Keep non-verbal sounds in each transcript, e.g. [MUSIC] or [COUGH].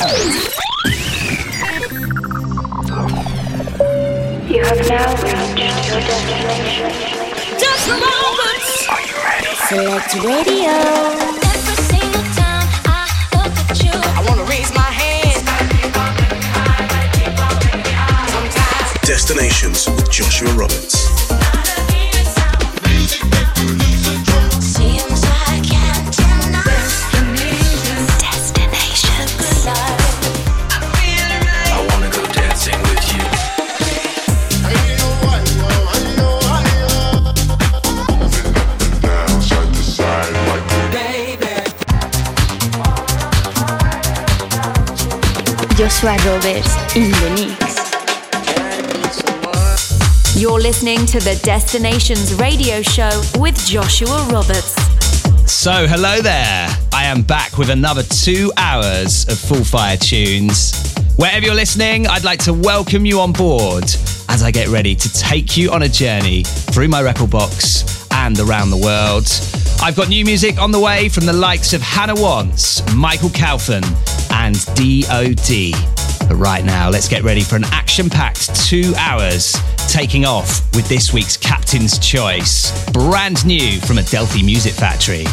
You have now reached your destination. Joshua Roberts! Are you ready? Select Radio. Every single time I look at you, I wanna raise my hand. Sometimes Destinations with Joshua Roberts. Joshua Roberts in the mix. You're listening to the Destinations radio show with Joshua Roberts. So, hello there. I am back with another two hours of full fire tunes. Wherever you're listening, I'd like to welcome you on board as I get ready to take you on a journey through my record box and around the world. I've got new music on the way from the likes of Hannah Wants, Michael Calfan, and DOD. But right now, let's get ready for an action packed two hours, taking off with this week's Captain's Choice, brand new from Adelphi Music Factory.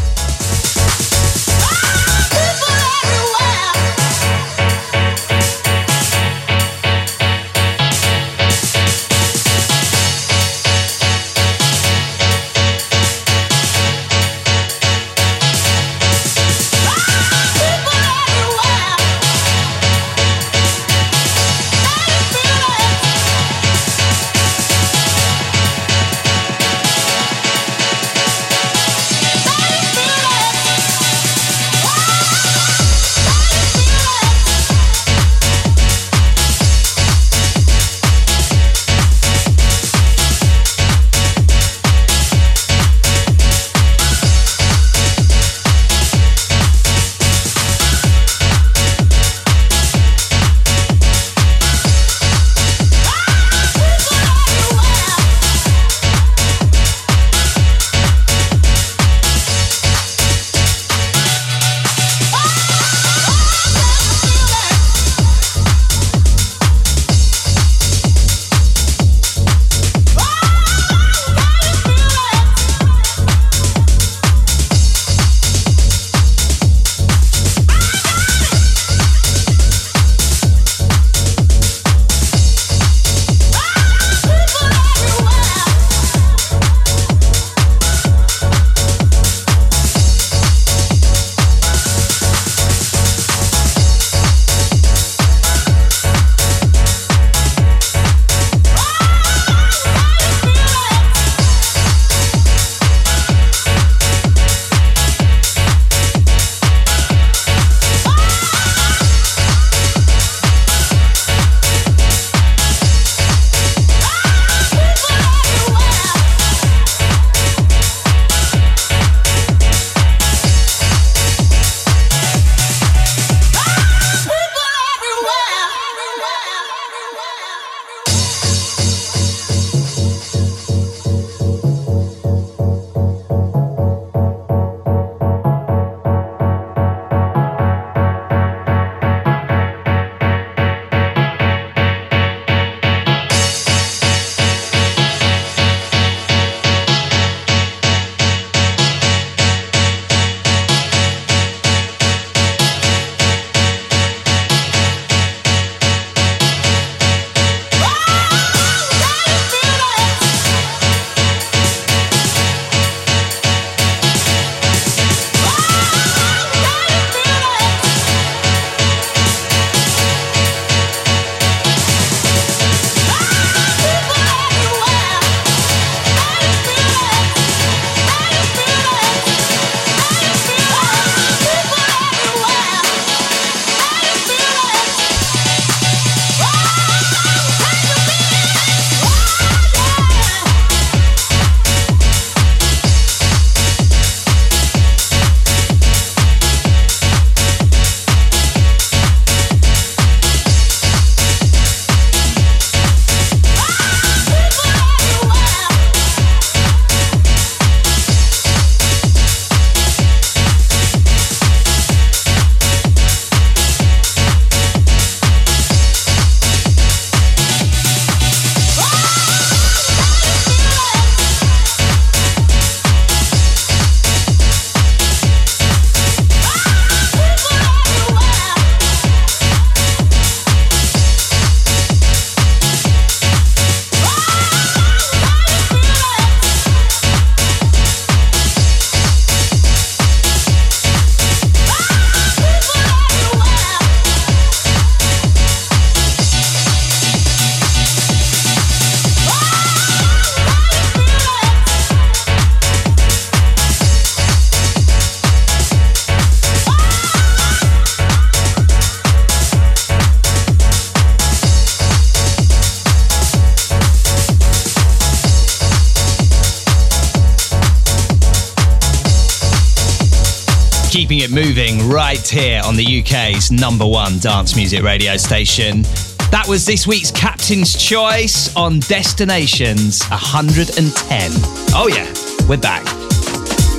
UK's number one dance music radio station. That was this week's Captain's Choice on Destinations 110. Oh, yeah, we're back.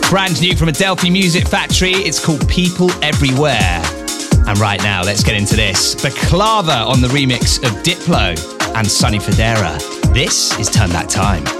Brand new from Adelphi Music Factory. It's called People Everywhere. And right now, let's get into this. The Baklava on the remix of Diplo and Sonny Fodera. This is Turn That Time.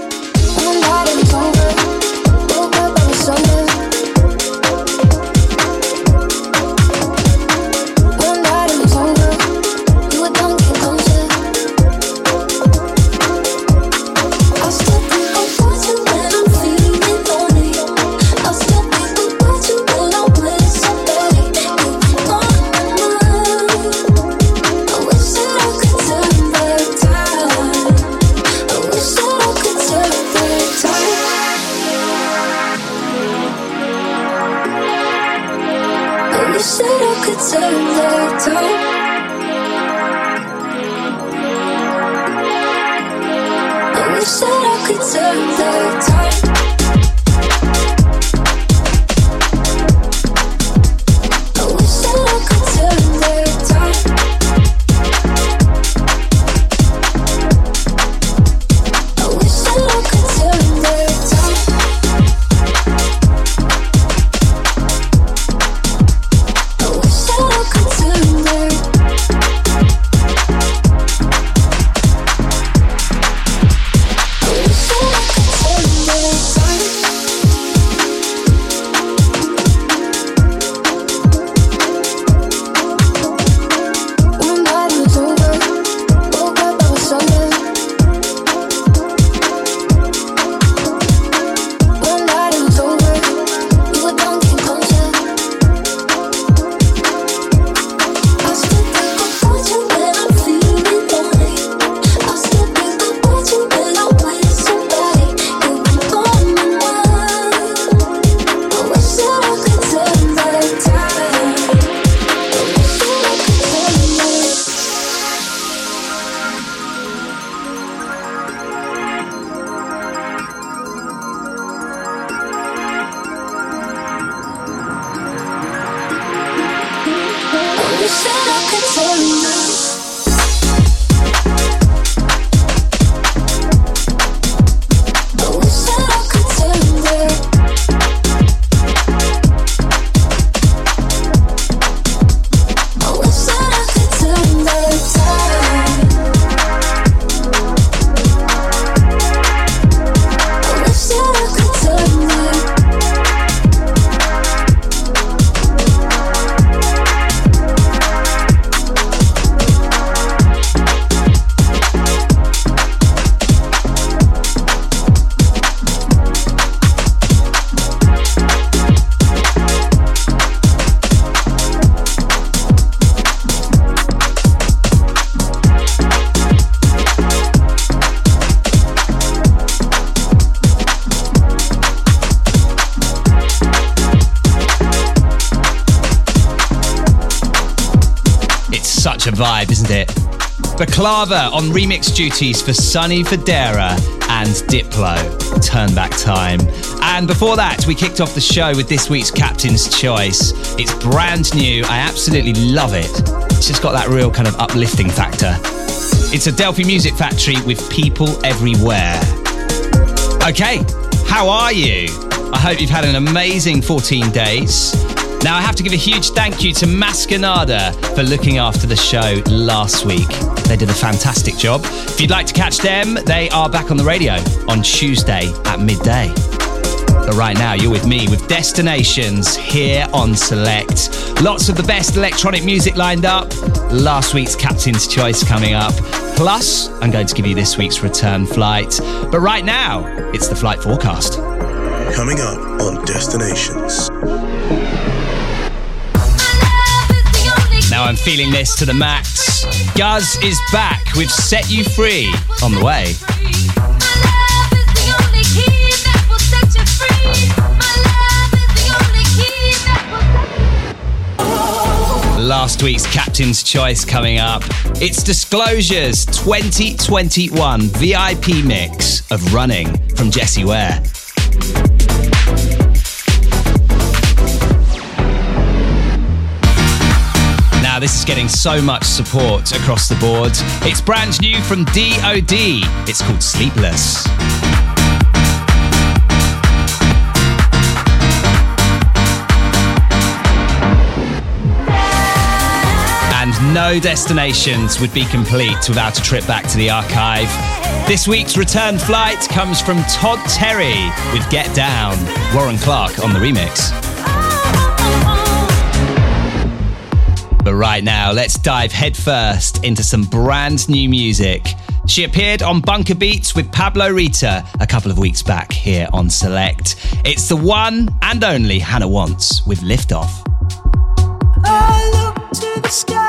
Baklava on remix duties for Sonny Fodera and Diplo. Turn back time. And before that, we kicked off the show with this week's Captain's Choice. It's brand new. I absolutely love it. It's just got that real kind of uplifting factor. It's Adelphi Music Factory with people everywhere. Okay, how are you? I hope you've had an amazing 14 days. Now, I have to give a huge thank you to Mascanada for looking after the show last week. They did a fantastic job. If you'd like to catch them, they are back on the radio on Tuesday at midday. But right now, you're with me with Destinations here on Select. Lots of the best electronic music lined up. Last week's Captain's Choice coming up. Plus, I'm going to give you this week's return flight. But right now, it's the flight forecast. Coming up on Destinations. Now I'm feeling this to the max. Guz is back with Set You Free on the way. Last week's Captain's Choice coming up. It's Disclosures 2021 VIP mix of Running from Jessie Ware. This is getting so much support across the board. It's brand new from DOD. It's called Sleepless. And no destinations would be complete without a trip back to the archive. This week's return flight comes from Todd Terry with Get Down. Warren Clarke on the remix. Right now, let's dive headfirst into some brand new music. She appeared on Bunker Beats with Pablo Rita a couple of weeks back here on Select. It's the one and only Hannah Wants with Liftoff. I look to the sky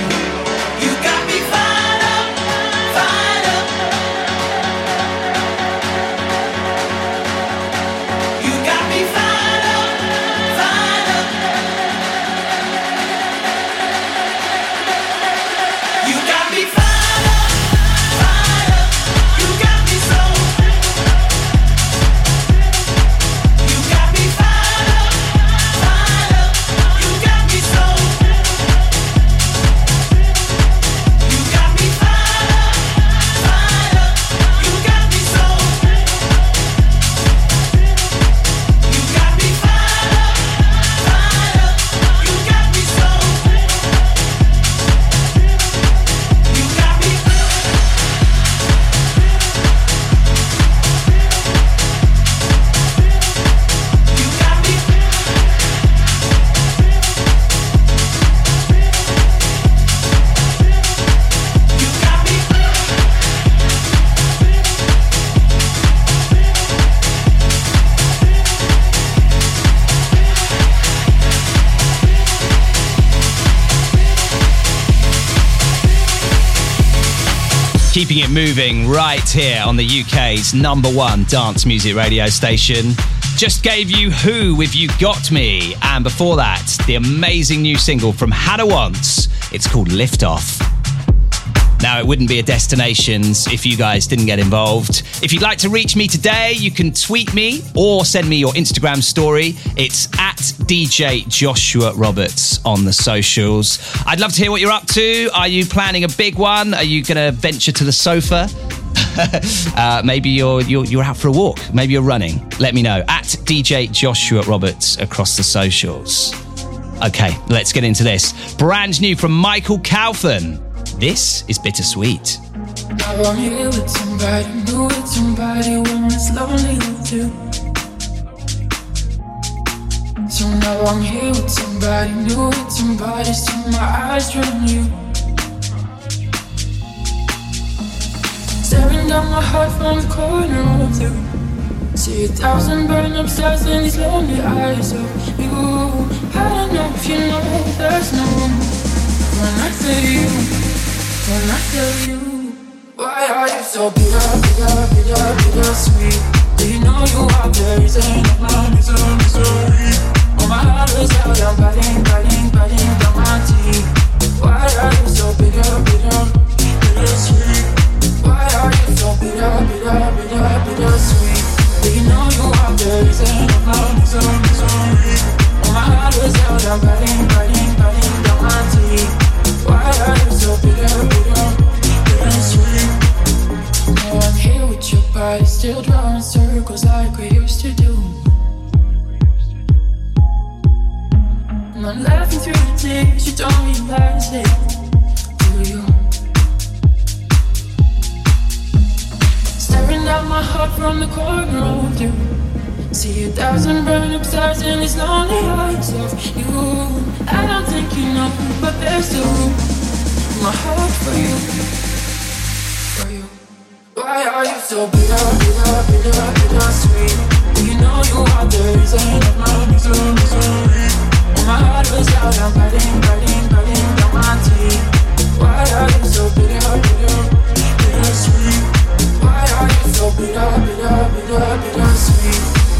Keeping it moving right here on the UK's number one dance music radio station. Just gave you Who If You Got Me. And before that, the amazing new single from Hannah Wants. It's called Lift Off. Now, it wouldn't be a Destinations if you guys didn't get involved. If you'd like to reach me today, you can tweet me or send me your Instagram story. It's at DJ Joshua Roberts on the socials. I'd love to hear what you're up to. Are you planning a big one? Are you going to venture to the sofa? [LAUGHS] uh, maybe you're, you're you're out for a walk. Maybe you're running. Let me know at DJ Joshua Roberts across the socials. Okay, let's get into this. Brand new from Michael Calfan. This is bittersweet. Here with somebody, with somebody when it's lonely with you. So now I'm here with somebody, new with somebody, see my eyes you. Staring down my heart from the corner of. See a thousand up stars in these lonely eyes of you. I don't know if you know there's no room when I say you. When I tell you, why are you so bitter, bitter, bitter, bitter sweet? Do you know you are the reason of my misery, misery? Oh, my heart is out, I'm biting, biting, biting down my teeth. Why are you so bitter, bitter, bitter sweet? Why are you so bitter, bitter, bitter, bitter sweet? Do you know you are the reason of my misery, misery? Oh, my heart is out, I'm biting, biting, biting down my teeth. From the corner of you. See a thousand burn up stars in these lonely eyes of you. I don't think you know, but there's still room my heart for you. For you. Why are you so bitter, bitter, bitter, bitter sweet? You know you are the reason of my misery, misery? And my heart was out, I'm biting, biting, biting down my teeth. Why are you so bitter, bitter bitter, sweet? Why are you so bitter, bitter, bitter, bitter sweet?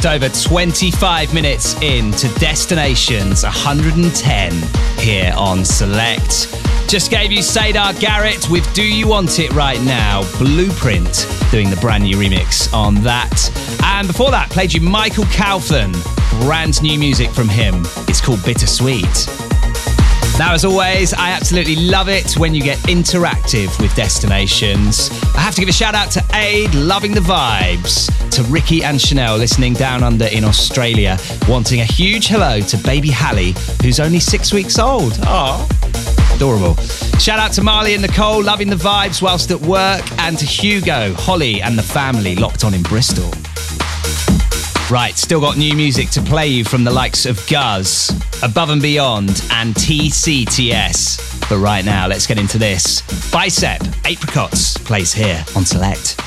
just over 25 minutes into Destinations 110 here on Select. Just gave you Siedah Garrett with Do You Want It Right Now? Blueprint doing the brand new remix on that. And before that, played you Michael Calfan, brand new music from him. It's called Bittersweet. Now, as always, I absolutely love it when you get interactive with destinations. I have to give a shout out to Aid, loving the vibes, to Ricky and Chanel listening down under in Australia, wanting a huge hello to baby Hallie, who's only six weeks old. Oh, adorable. Shout out to Marley and Nicole, loving the vibes whilst at work, and to Hugo, Holly, and the family locked on in Bristol. Right, still got new music to play you from the likes of Guz, Above and Beyond, and TCTS. But right now, let's get into this. Bicep, Apricots, plays here on. Select.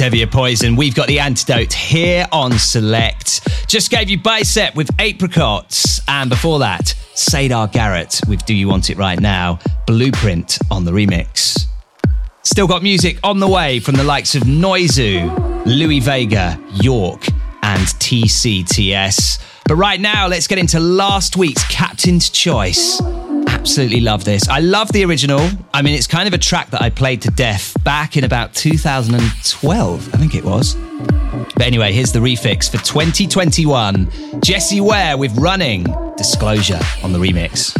Your poison, we've got the antidote here on Select. Just gave you Bicep with Apricots, and before that, Siedah Garrett with Do You Want It Right Now, Blueprint on the remix. Still got music on the way from the likes of Noizu, Louis Vega, York, and TCTS. But right now, let's get into last week's Captain's Choice. Absolutely love this. I love the original. I mean, it's kind of a track that I played to death back in about 2012, I think it was. But anyway, here's the refix for 2021 Jessie Ware with Running, Disclosure on the remix.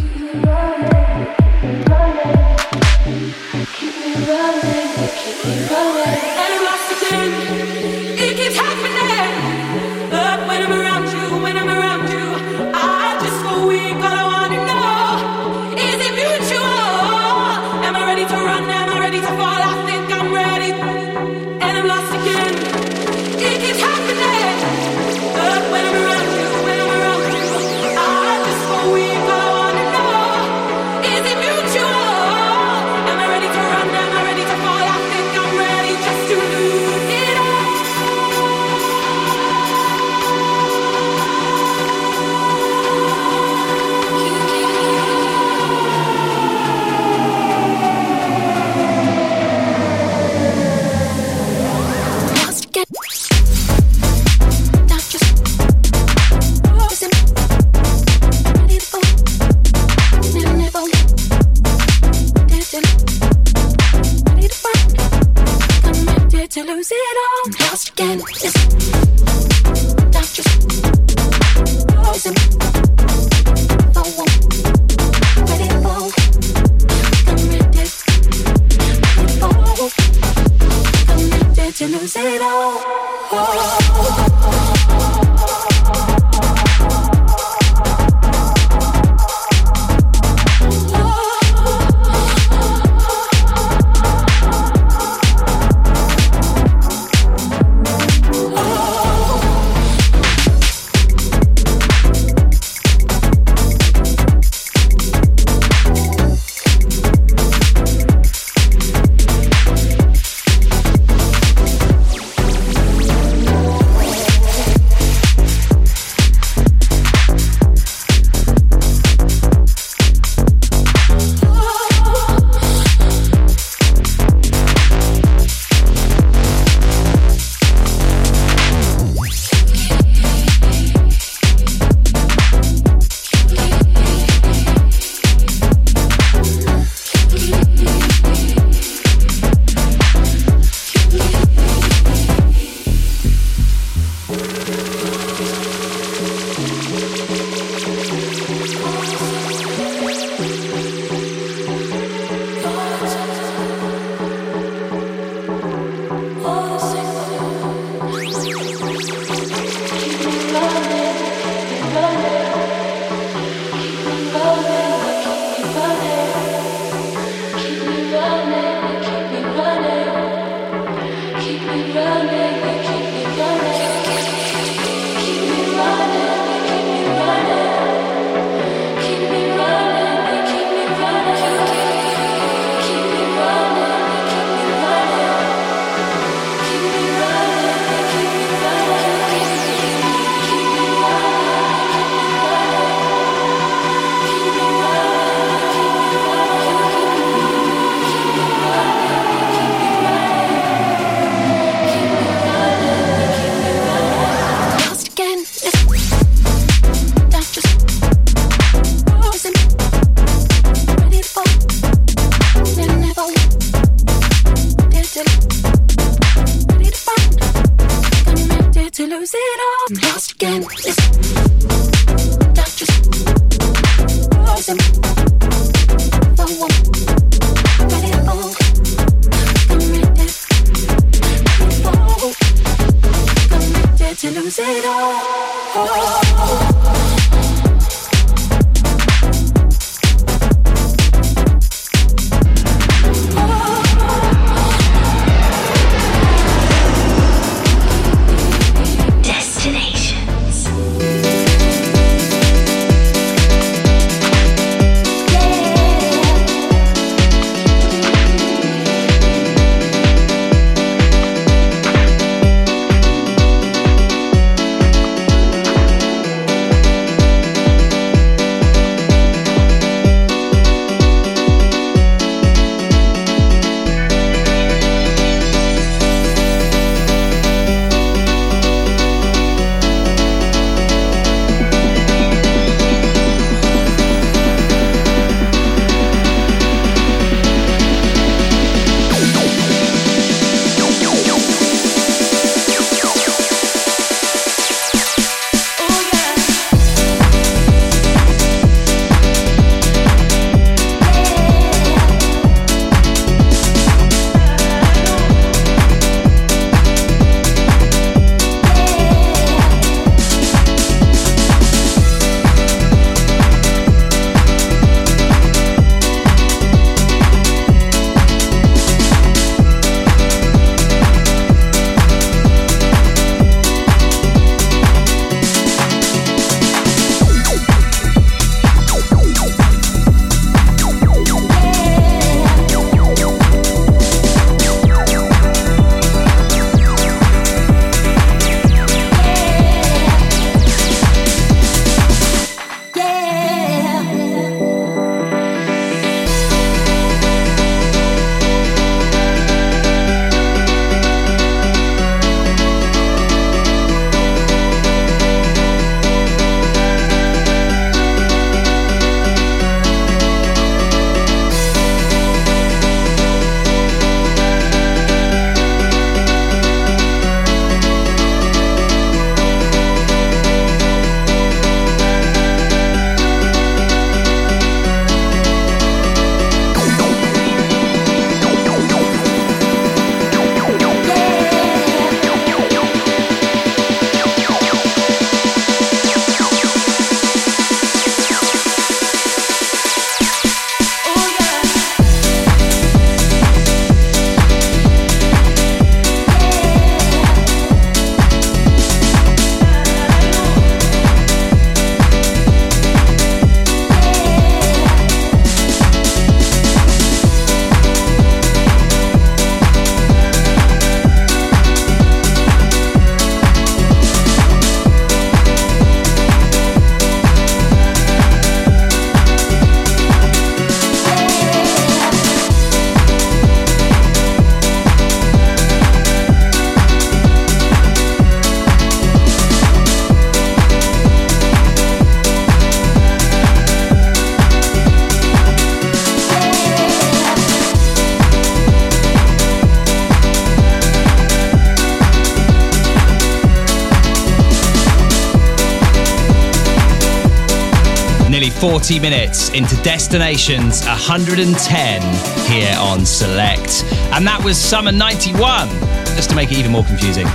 40 minutes into Destinations 110 here on Select. And that was Summer 91, just to make it even more confusing.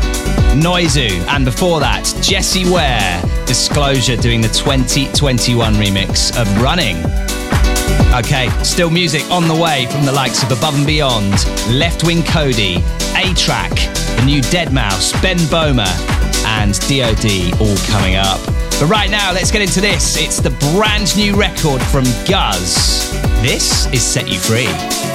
Noizu, and before that, Jessie Ware, Disclosure doing the 2021 remix of Running. Okay, still music on the way from the likes of Above and Beyond, Left Wing Cody, A-Trak, the new Deadmau5, Ben Böhmer, and DOD all coming up. But right now, let's get into this. It's the brand new record from Guz. This is Set You Free.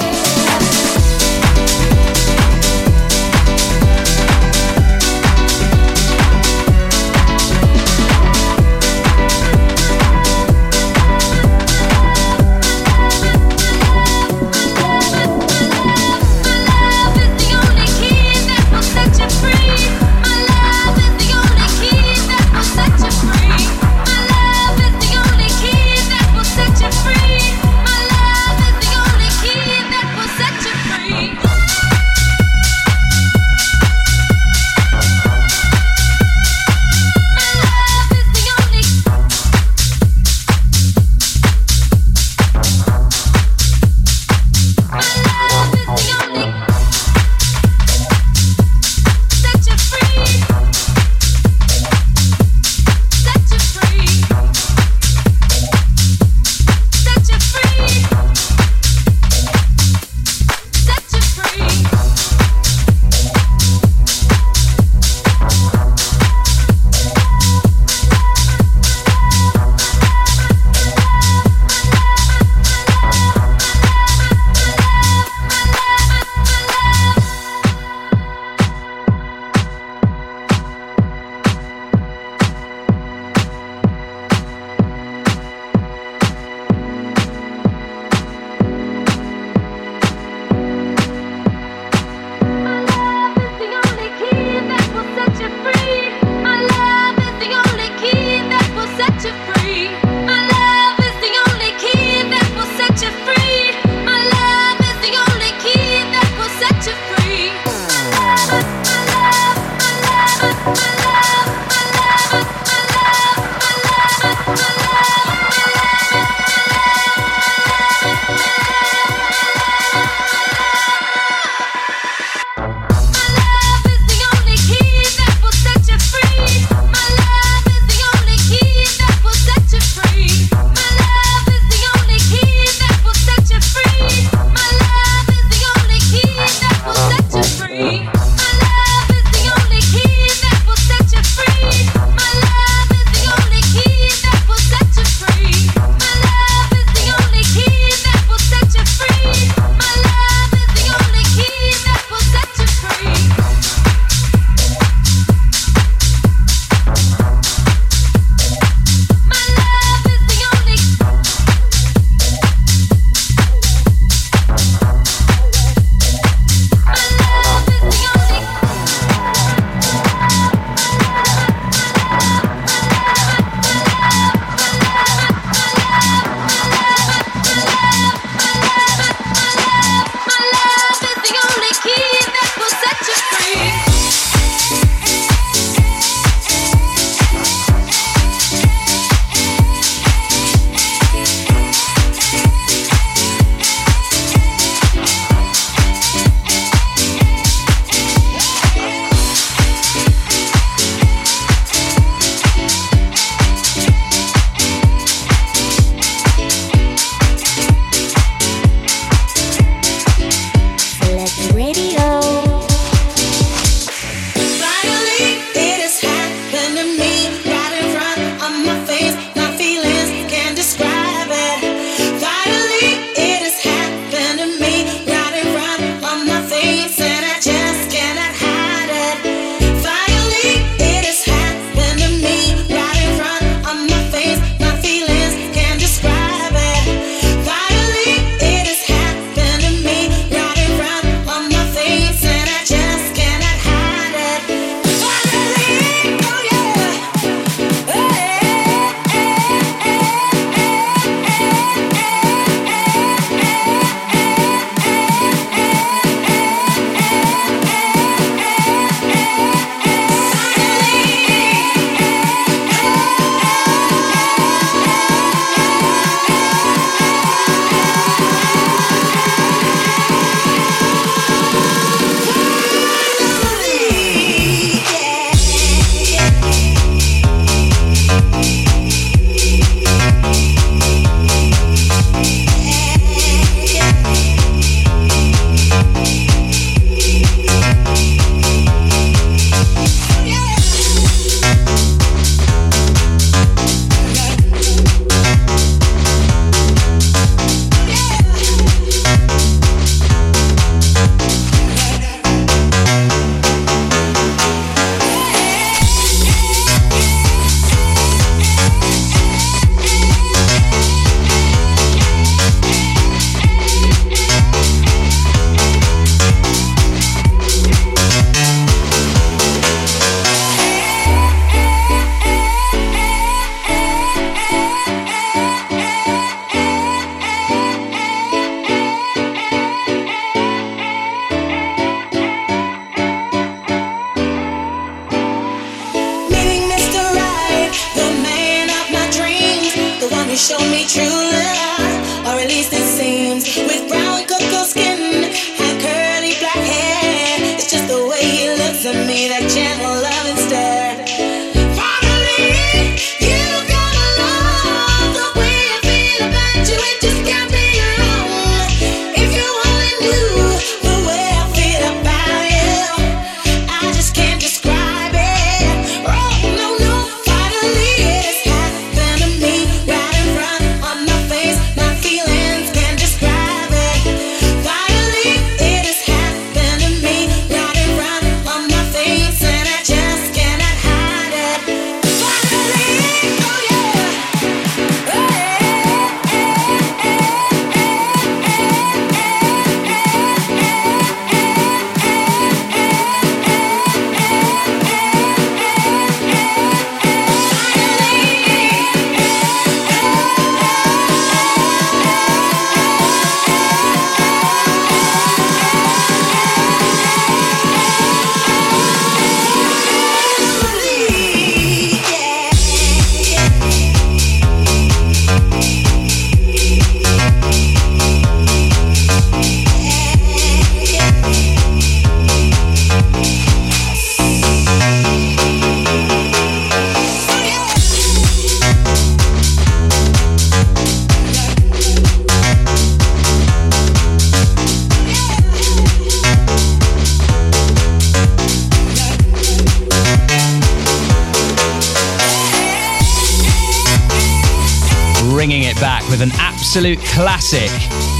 Classic.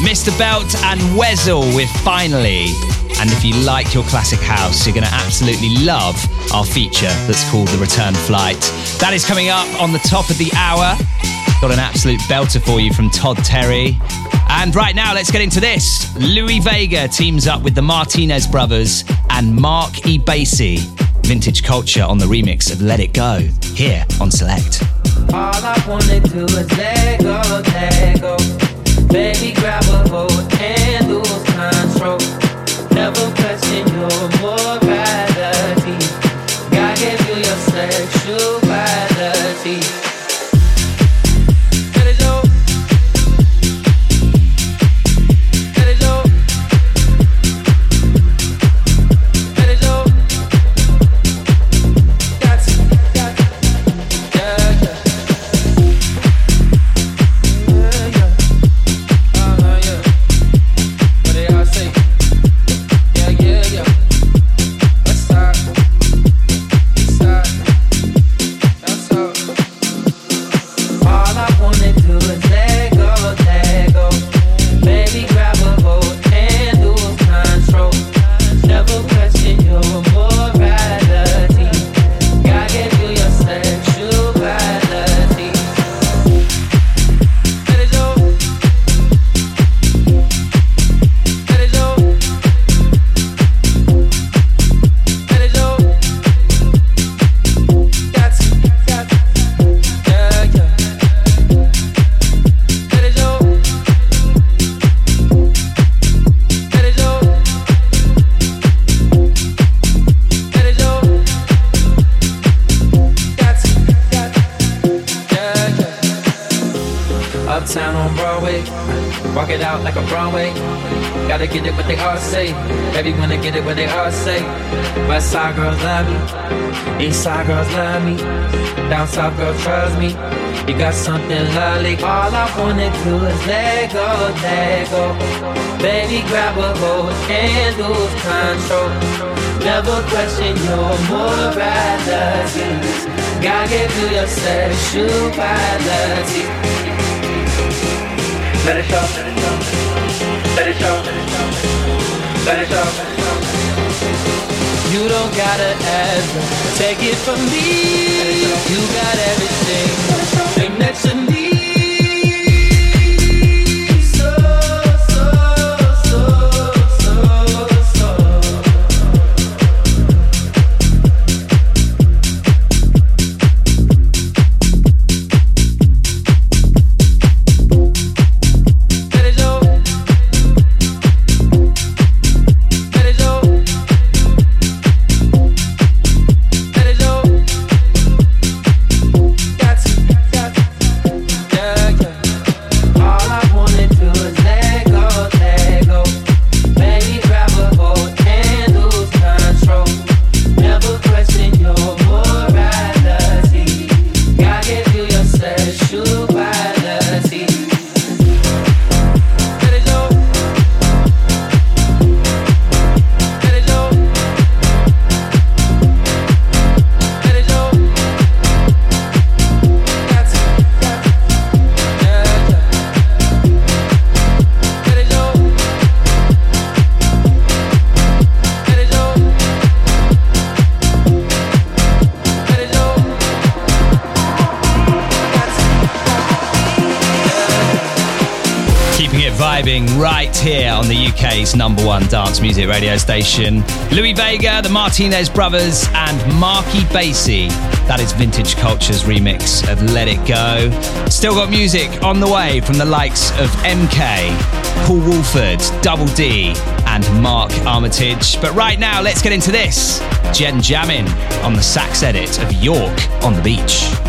Mr. Belt and Wezol with Finally. And if you like your classic house, you're going to absolutely love our feature that's called The Return Flight. That is coming up on the top of the hour. Got an absolute belter for you from Todd Terry. And right now, let's get into this. Louis Vega teams up with the Martinez brothers and Mark Ebasi. Vintage culture on the remix of Let It Go here on Select. All I wanna let go, let go. Baby, grab a hold and lose control. Never question your morality. God gave you your sexuality. top, girl, trust me. You got something lovely. All I wanna do is let go, let go. Baby, grab a hold and lose control. Never question your morality. Gotta get to your sexuality. Let it show, let it show, let it show, let it show. Let it show. You don't gotta ask. Take it from me. You got everything. Right next to me. Dance music radio station. Louis Vega, the Martinez Brothers, and Marky Basie. That is Vintage Culture's remix of Let It Go. Still got music on the way from the likes of MK, Paul Woolford, Double D, and Mark Armitage. But right now, let's get into this. Jen Jamin on the sax edit of York on the Beach.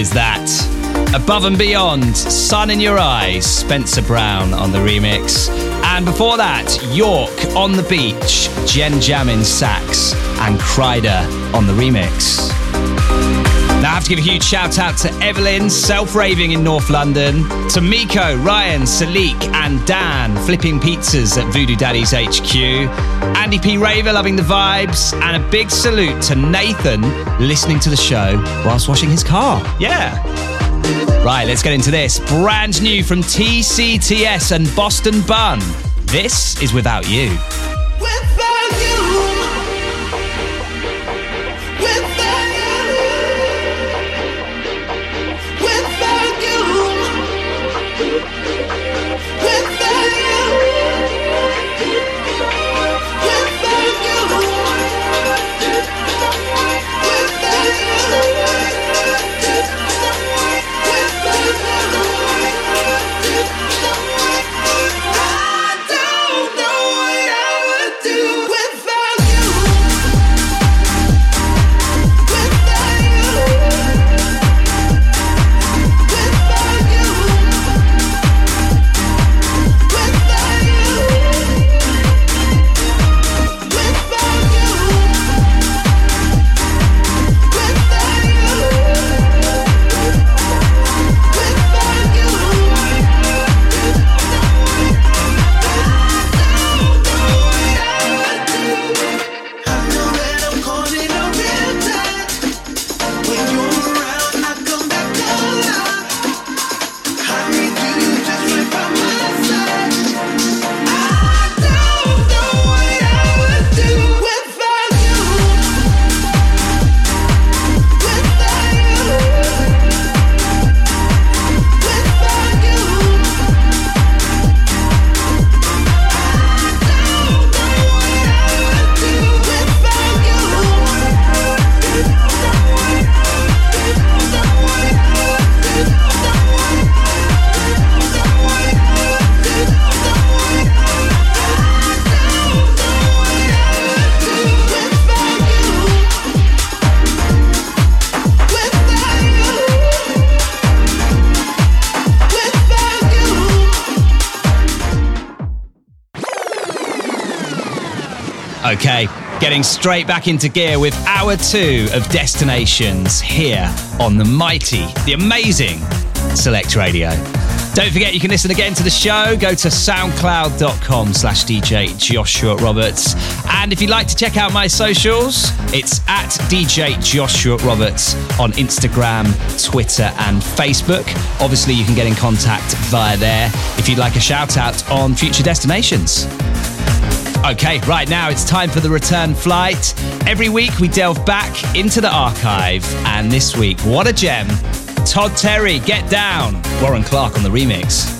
Is that? Above and Beyond, Sun in Your Eyes, Spencer Brown on the remix. And before that, York on the Beach, Jen Jamin sax, and Kryder on the remix. I have to give a huge shout out to Evelyn, self raving in North London, to Miko, Ryan, Salik, and Dan, flipping pizzas at Voodoo Daddy's HQ, Andy P. Raver loving the vibes, and a big salute to Nathan listening to the show whilst washing his car. Yeah. Right, let's get into this. Brand new from TCTS and Boston Bun. This is Without You. Getting straight back into gear with hour two of destinations here on the mighty, the amazing Select Radio. Don't forget you can listen again to the show. Go to soundcloud.com slash DJ Joshua Roberts. And if you'd like to check out my socials, it's at DJ Joshua Roberts on Instagram, Twitter, and Facebook. Obviously, you can get in contact via there if you'd like a shout out on future destinations. Okay, right now it's time for the return flight. Every week we delve back into the archive, and this week, what a gem! Todd Terry, Get Down. Warren Clarke on the remix.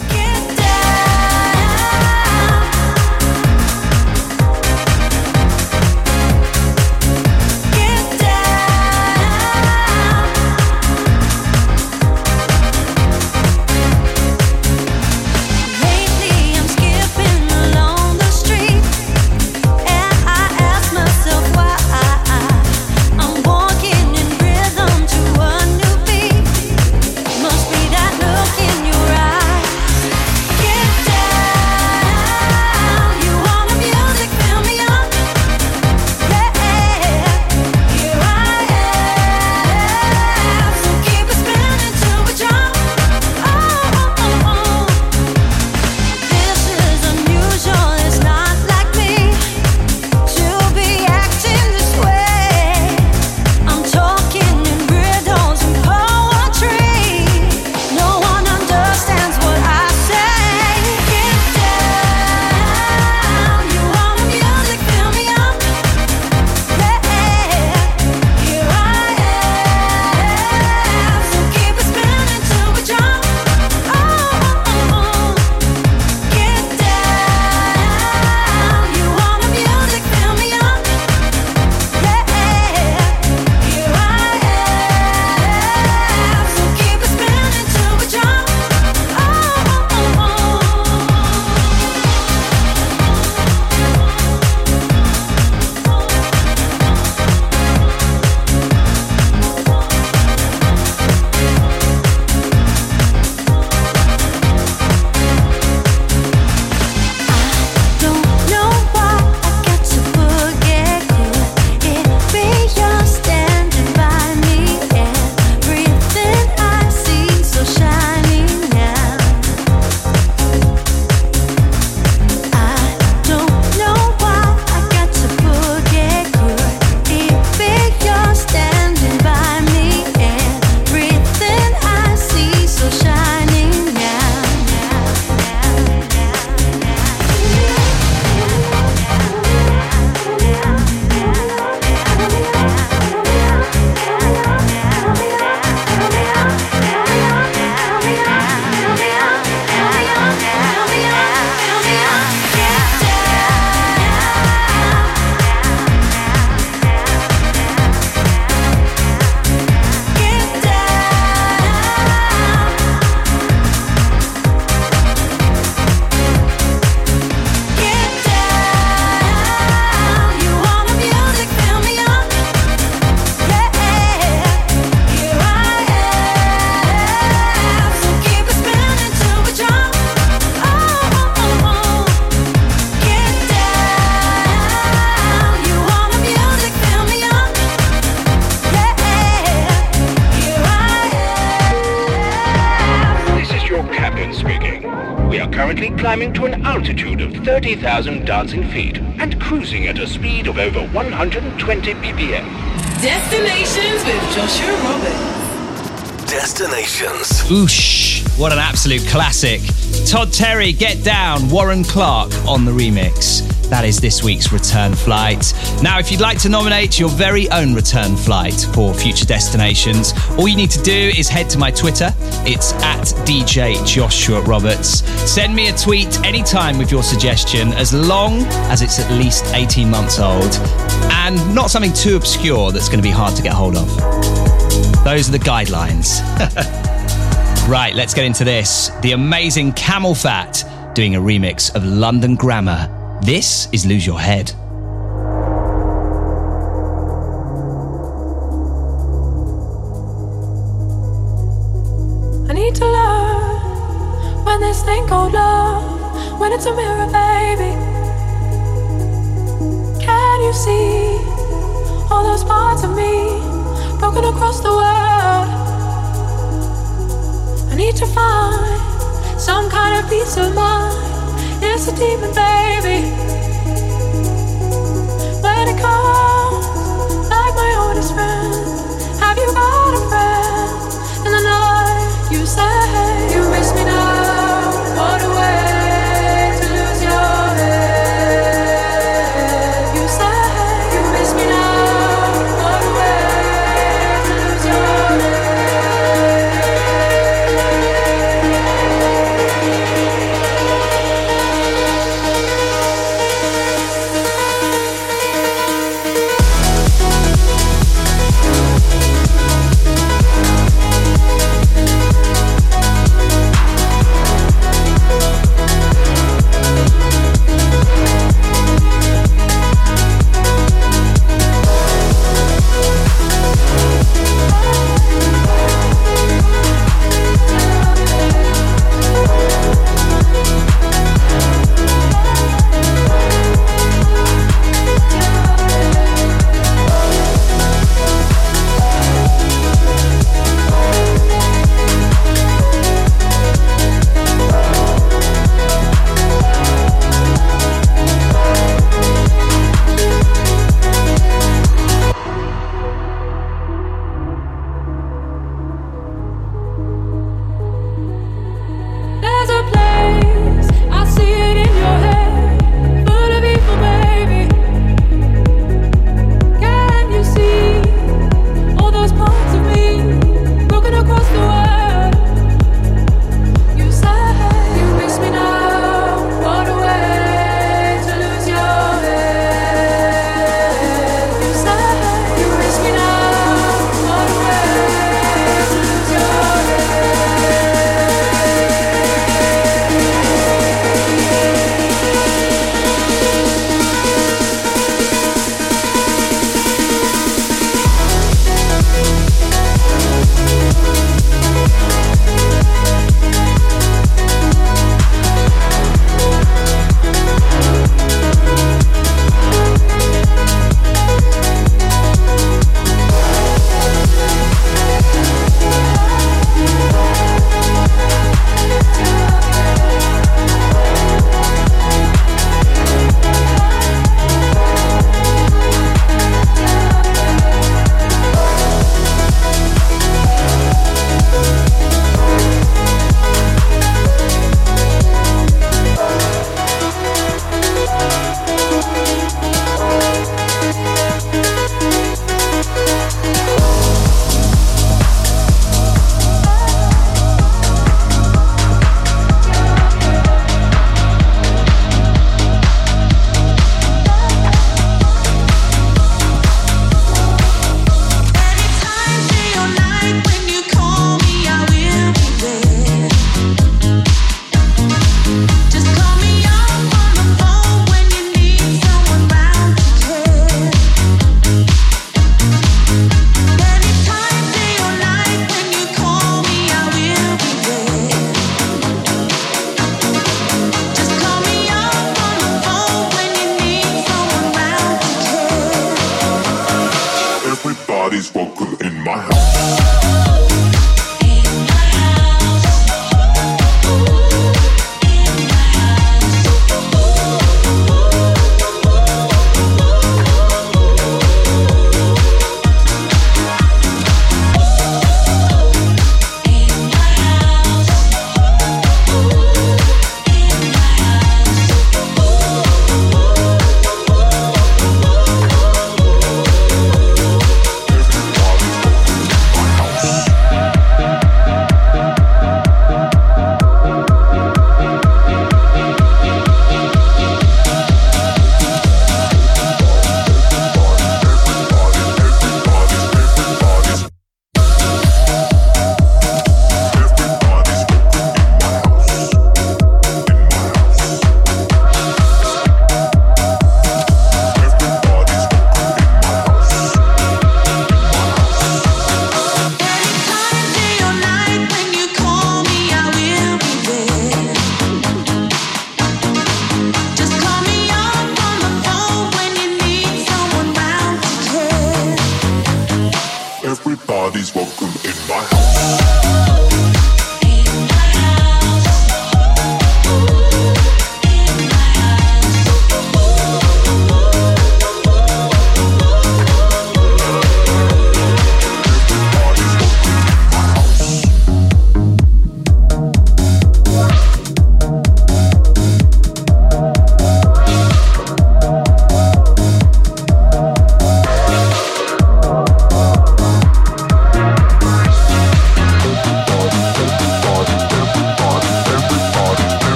30,000 dancing feet and cruising at a speed of over 120 BPM. Destinations with Joshua Roberts. Destinations. Oosh, what an absolute classic. Todd Terry, Get Down, Warren Clarke on the remix. That is this week's return flight. Now, if you'd like to nominate your very own return flight for future destinations, all you need to do is head to my Twitter. It's at DJ Joshua Roberts. Send me a tweet anytime with your suggestion, as long as it's at least 18 months old and not something too obscure that's going to be hard to get hold of. Those are the guidelines. [LAUGHS] right, let's get into this. The amazing Camelphat doing a remix of London Grammar. This is Lose Your Head. Called love, when it's a mirror, baby. Can you see all those parts of me broken across the world? I need to find some kind of peace of mind. It's a demon, baby. When it comes, like my oldest friend, have you got a friend? In the night, you say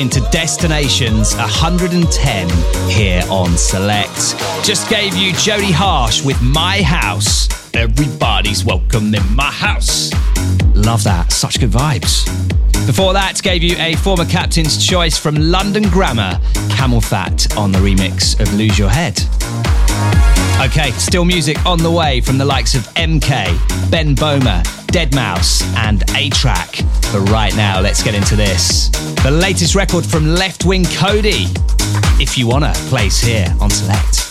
into Destinations 110 here on Select. Just gave you Jodie Harsh with My House. Everybody's welcome in my house. Love that. Such good vibes. Before that, gave you a former captain's choice from London Grammar, Camelphat on the remix of Lose Your Head. Okay, still music on the way from the likes of MK, Ben Böhmer, Dead Mouse, and A-Trak. But right now, let's get into this. The latest record from Left Wing Cody. If you wanna, place here on Select.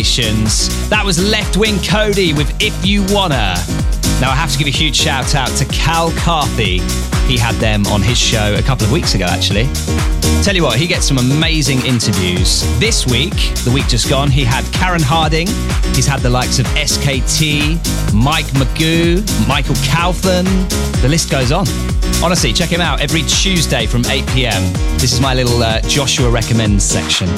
Destinations. That was Leftwing Kody with If You Wanna. Now, I have to give a huge shout out to Cal Carthy. He had them on his show a couple of weeks ago, actually. Tell you what, he gets some amazing interviews. This week, the week just gone, he had Karen Harding. He's had the likes of SKT, Mike Mago, Michael Calfan. The list goes on. Honestly, check him out every Tuesday from 8 pm. This is my little uh, Joshua Recommends section.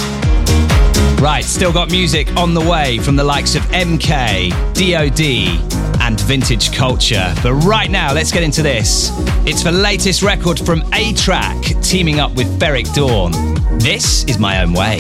Right, still got music on the way from the likes of MK, D.O.D, and Vintage Culture. But right now, let's get into this. It's the latest record from A-Trak, teaming up with Beric Dawn. This is My Own Way.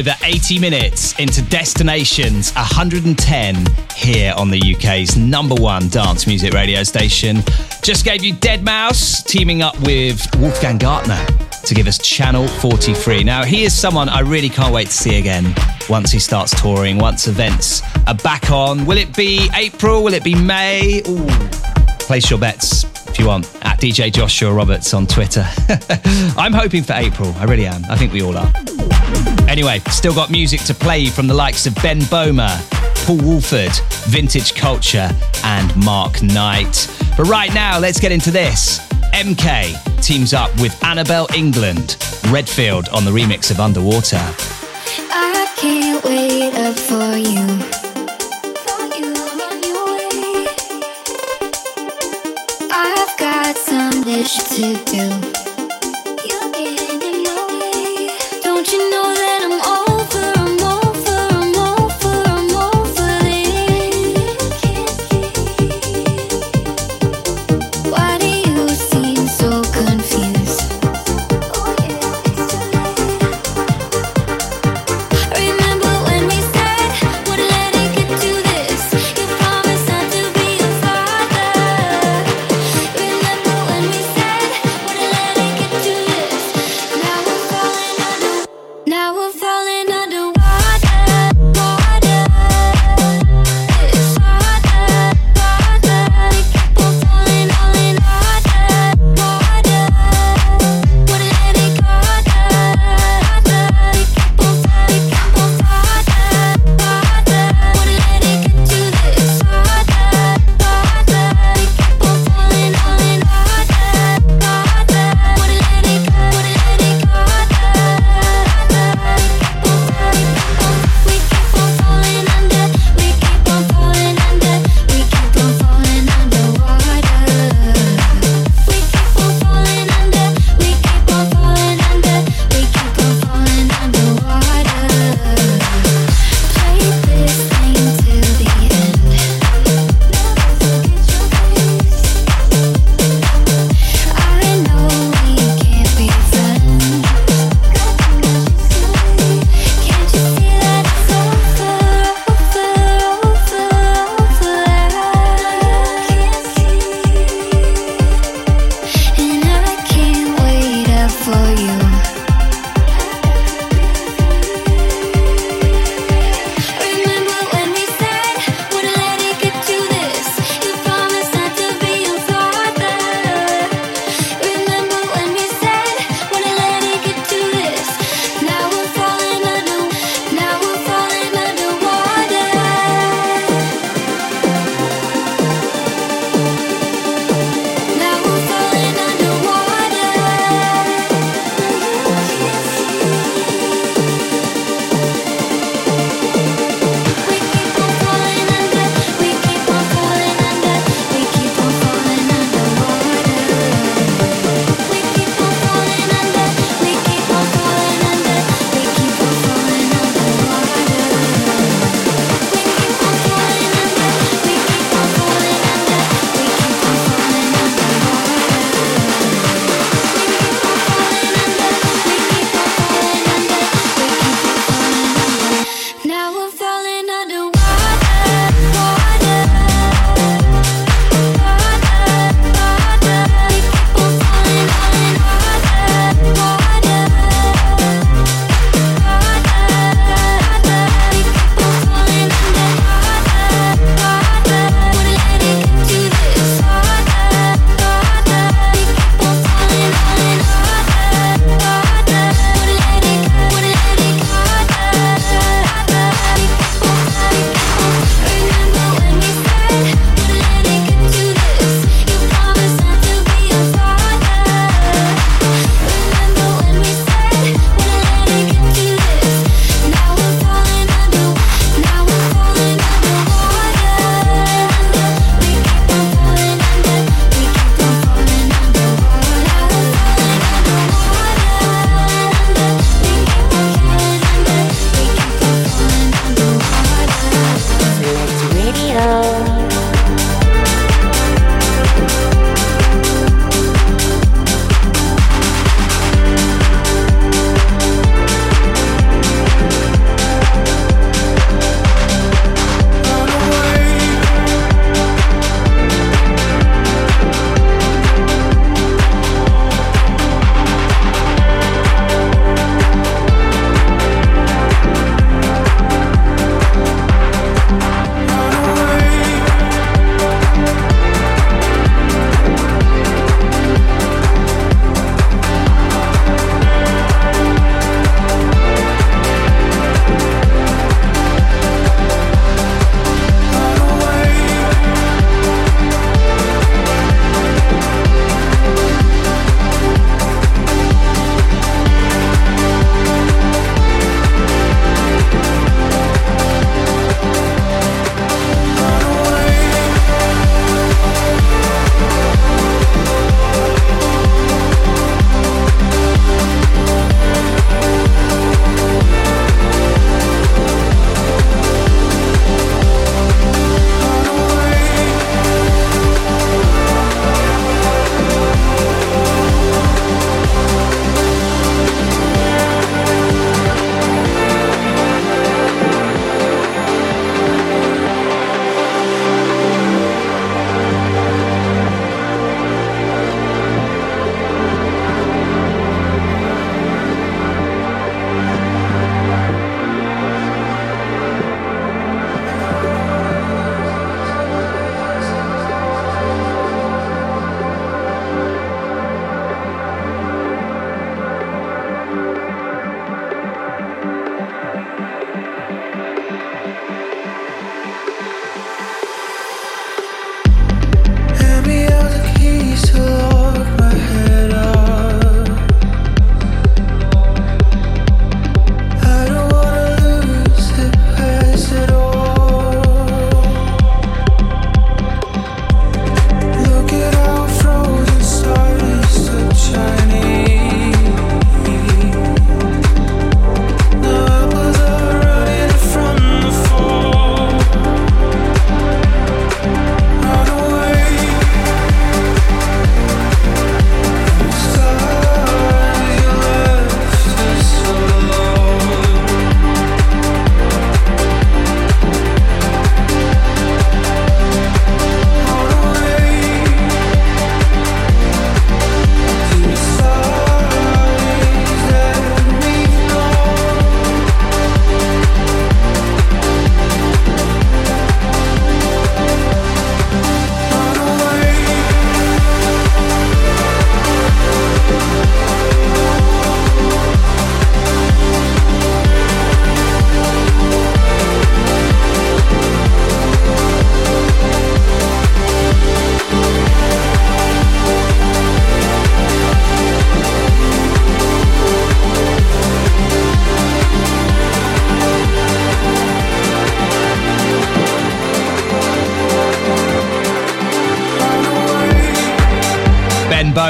Over 80 minutes into Destinations 110 here on the UK's number one dance music radio station. Just gave you deadmau5 teaming up with Wolfgang Gartner to give us Channel 43. Now, he is someone I really can't wait to see again once he starts touring, once events are back on. Will it be April? Will it be May? Ooh. Place your bets you want at DJ Joshua Roberts on Twitter. [LAUGHS] I'm hoping for April. I really am. I think we all are. Anyway, still got music to play from the likes of Ben Böhmer, Paul Woolford, Vintage Culture, and Mark Knight. But right now, let's get into this. MK teams up with Anabel Englund, Redfield on the remix of Underwater. I can't wait up for you. Dish to do.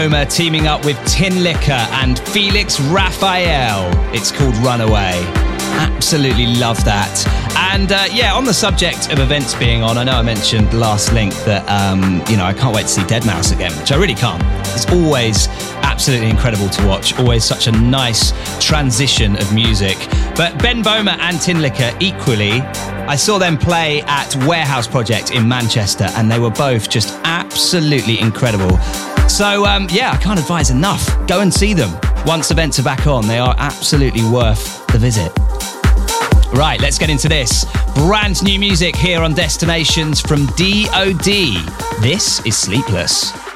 Böhmer teaming up with Tinlicker and Felix Raphael. It's called Runaway. Absolutely love that. And uh, yeah, on the subject of events being on, I know I mentioned last link that um, you know I can't wait to see deadmau5 again, which I really can't. It's always absolutely incredible to watch. Always such a nice transition of music. But Ben Böhmer and Tinlicker equally, I saw them play at Warehouse Project in Manchester, and they were both just absolutely incredible. So um, yeah, I can't advise enough. Go and see them once events are back on. They are absolutely worth the visit. Right, let's get into this. Brand new music here on Destinations from D.O.D. This is Sleepless.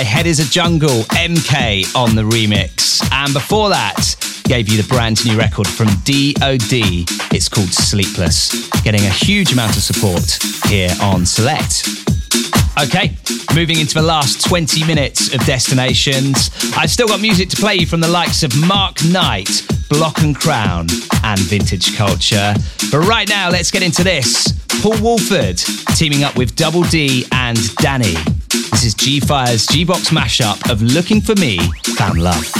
My Head is a Jungle, MK on the remix. And before that, gave you the brand new record from D.O.D. It's called Sleepless, getting a huge amount of support here on Select. Okay, moving into the last 20 minutes of Destinations. I've still got music to play you from the likes of Mark Knight, Block and Crown, and Vintage Culture. But right now, let's get into this. Paul Woolford teaming up with Double D and Danny. This is G Fire's G Box mashup of Looking for Me, Found Love.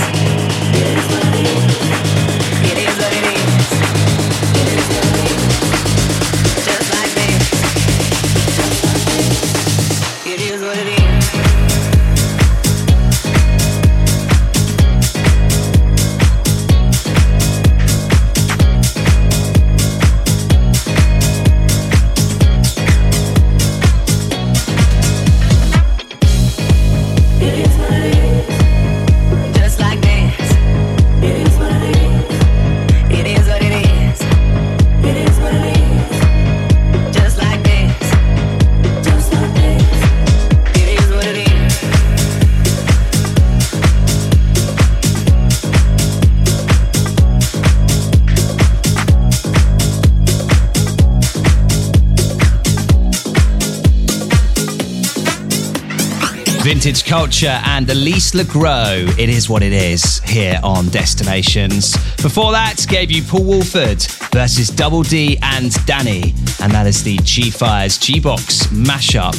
Vintage Culture and Elise LeGrow. It is what it is here on Destinations. Before that, gave you Paul Woolford versus Double D and Danny, and that is the G Fires G Box mashup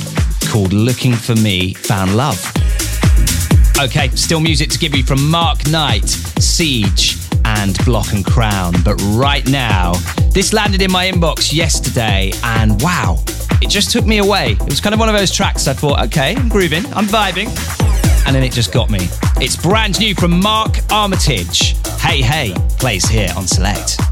called Looking for Me Found Love. Okay, still music to give you from Mark Knight, Siege, and Block and Crown. But right now, this landed in my inbox yesterday, and wow, just took me away. It was kind of one of those tracks I thought, okay, I'm grooving, I'm vibing. And then it just got me. It's brand new from Mark Armitage. Hey, hey, plays here on Select.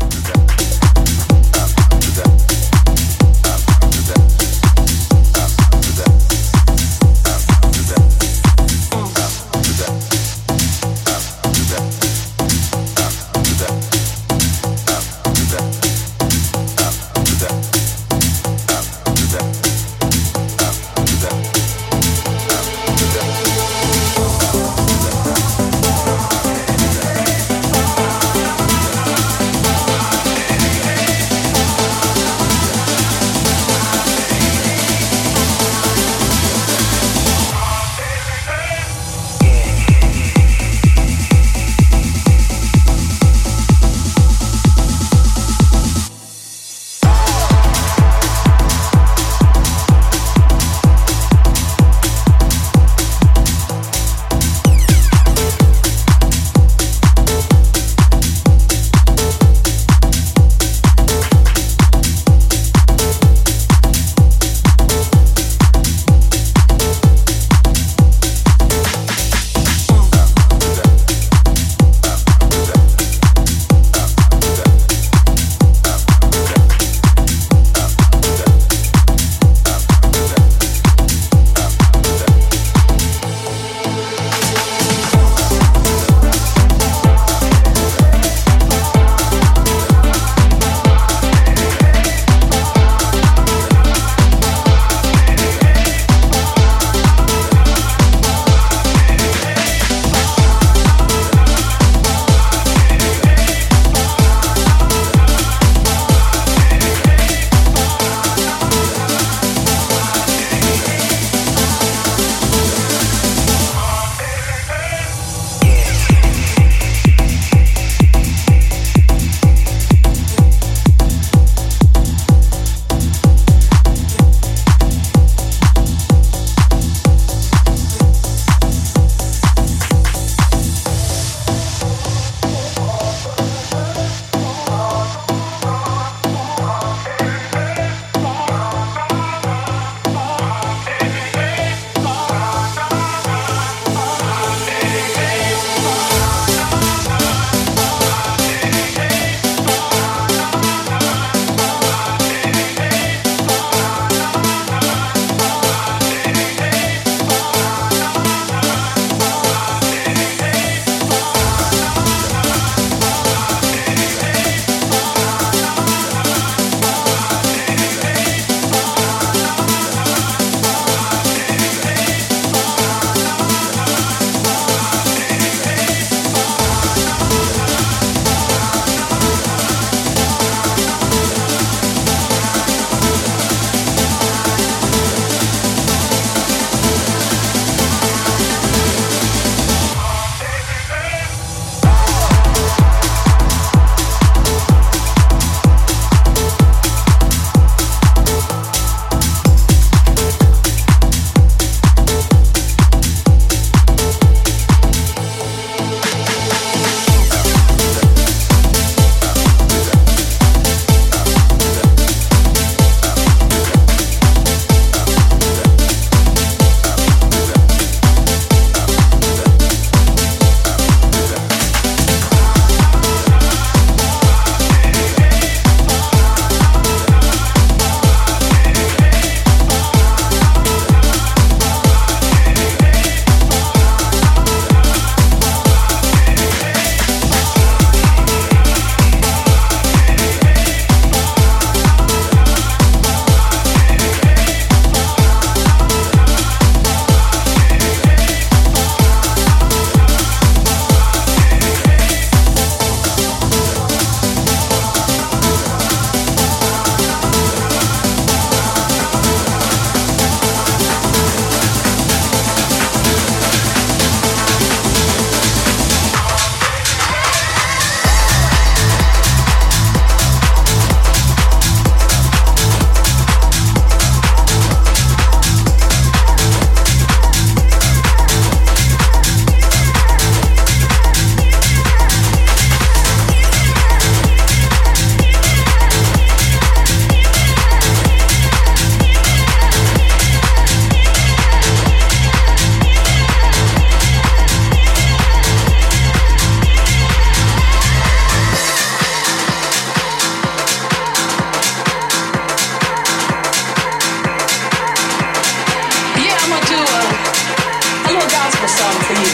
something.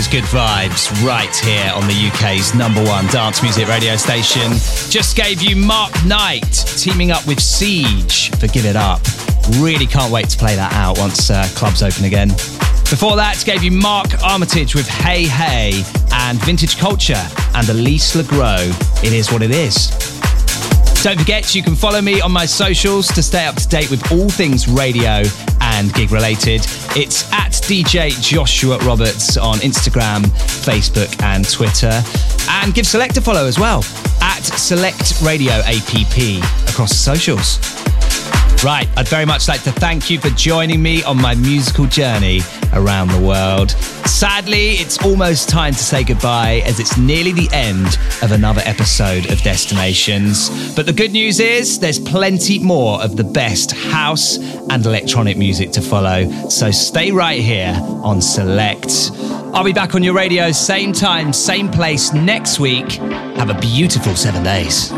Those good vibes right here on the UK's number one dance music radio station. Just gave you Mark Knight teaming up with Siege for Give It Up. Really can't wait to play that out once uh, clubs open again. Before that, gave you Mark Armitage with Hey Hey and Vintage Culture and Elise LeGrow. It is what it is. Don't forget, you can follow me on my socials to stay up to date with all things radio and gig related. It's at DJ Joshua Roberts on Instagram, Facebook, and Twitter. And give Select a follow as well at Select Radio APP across socials. Right, I'd very much like to thank you for joining me on my musical journey around the world. Sadly, it's almost time to say goodbye as it's nearly the end of another episode of Destinations. But the good news is there's plenty more of the best house and electronic music to follow. So stay right here on Select. I'll be back on your radio, same time, same place next week. Have a beautiful seven days.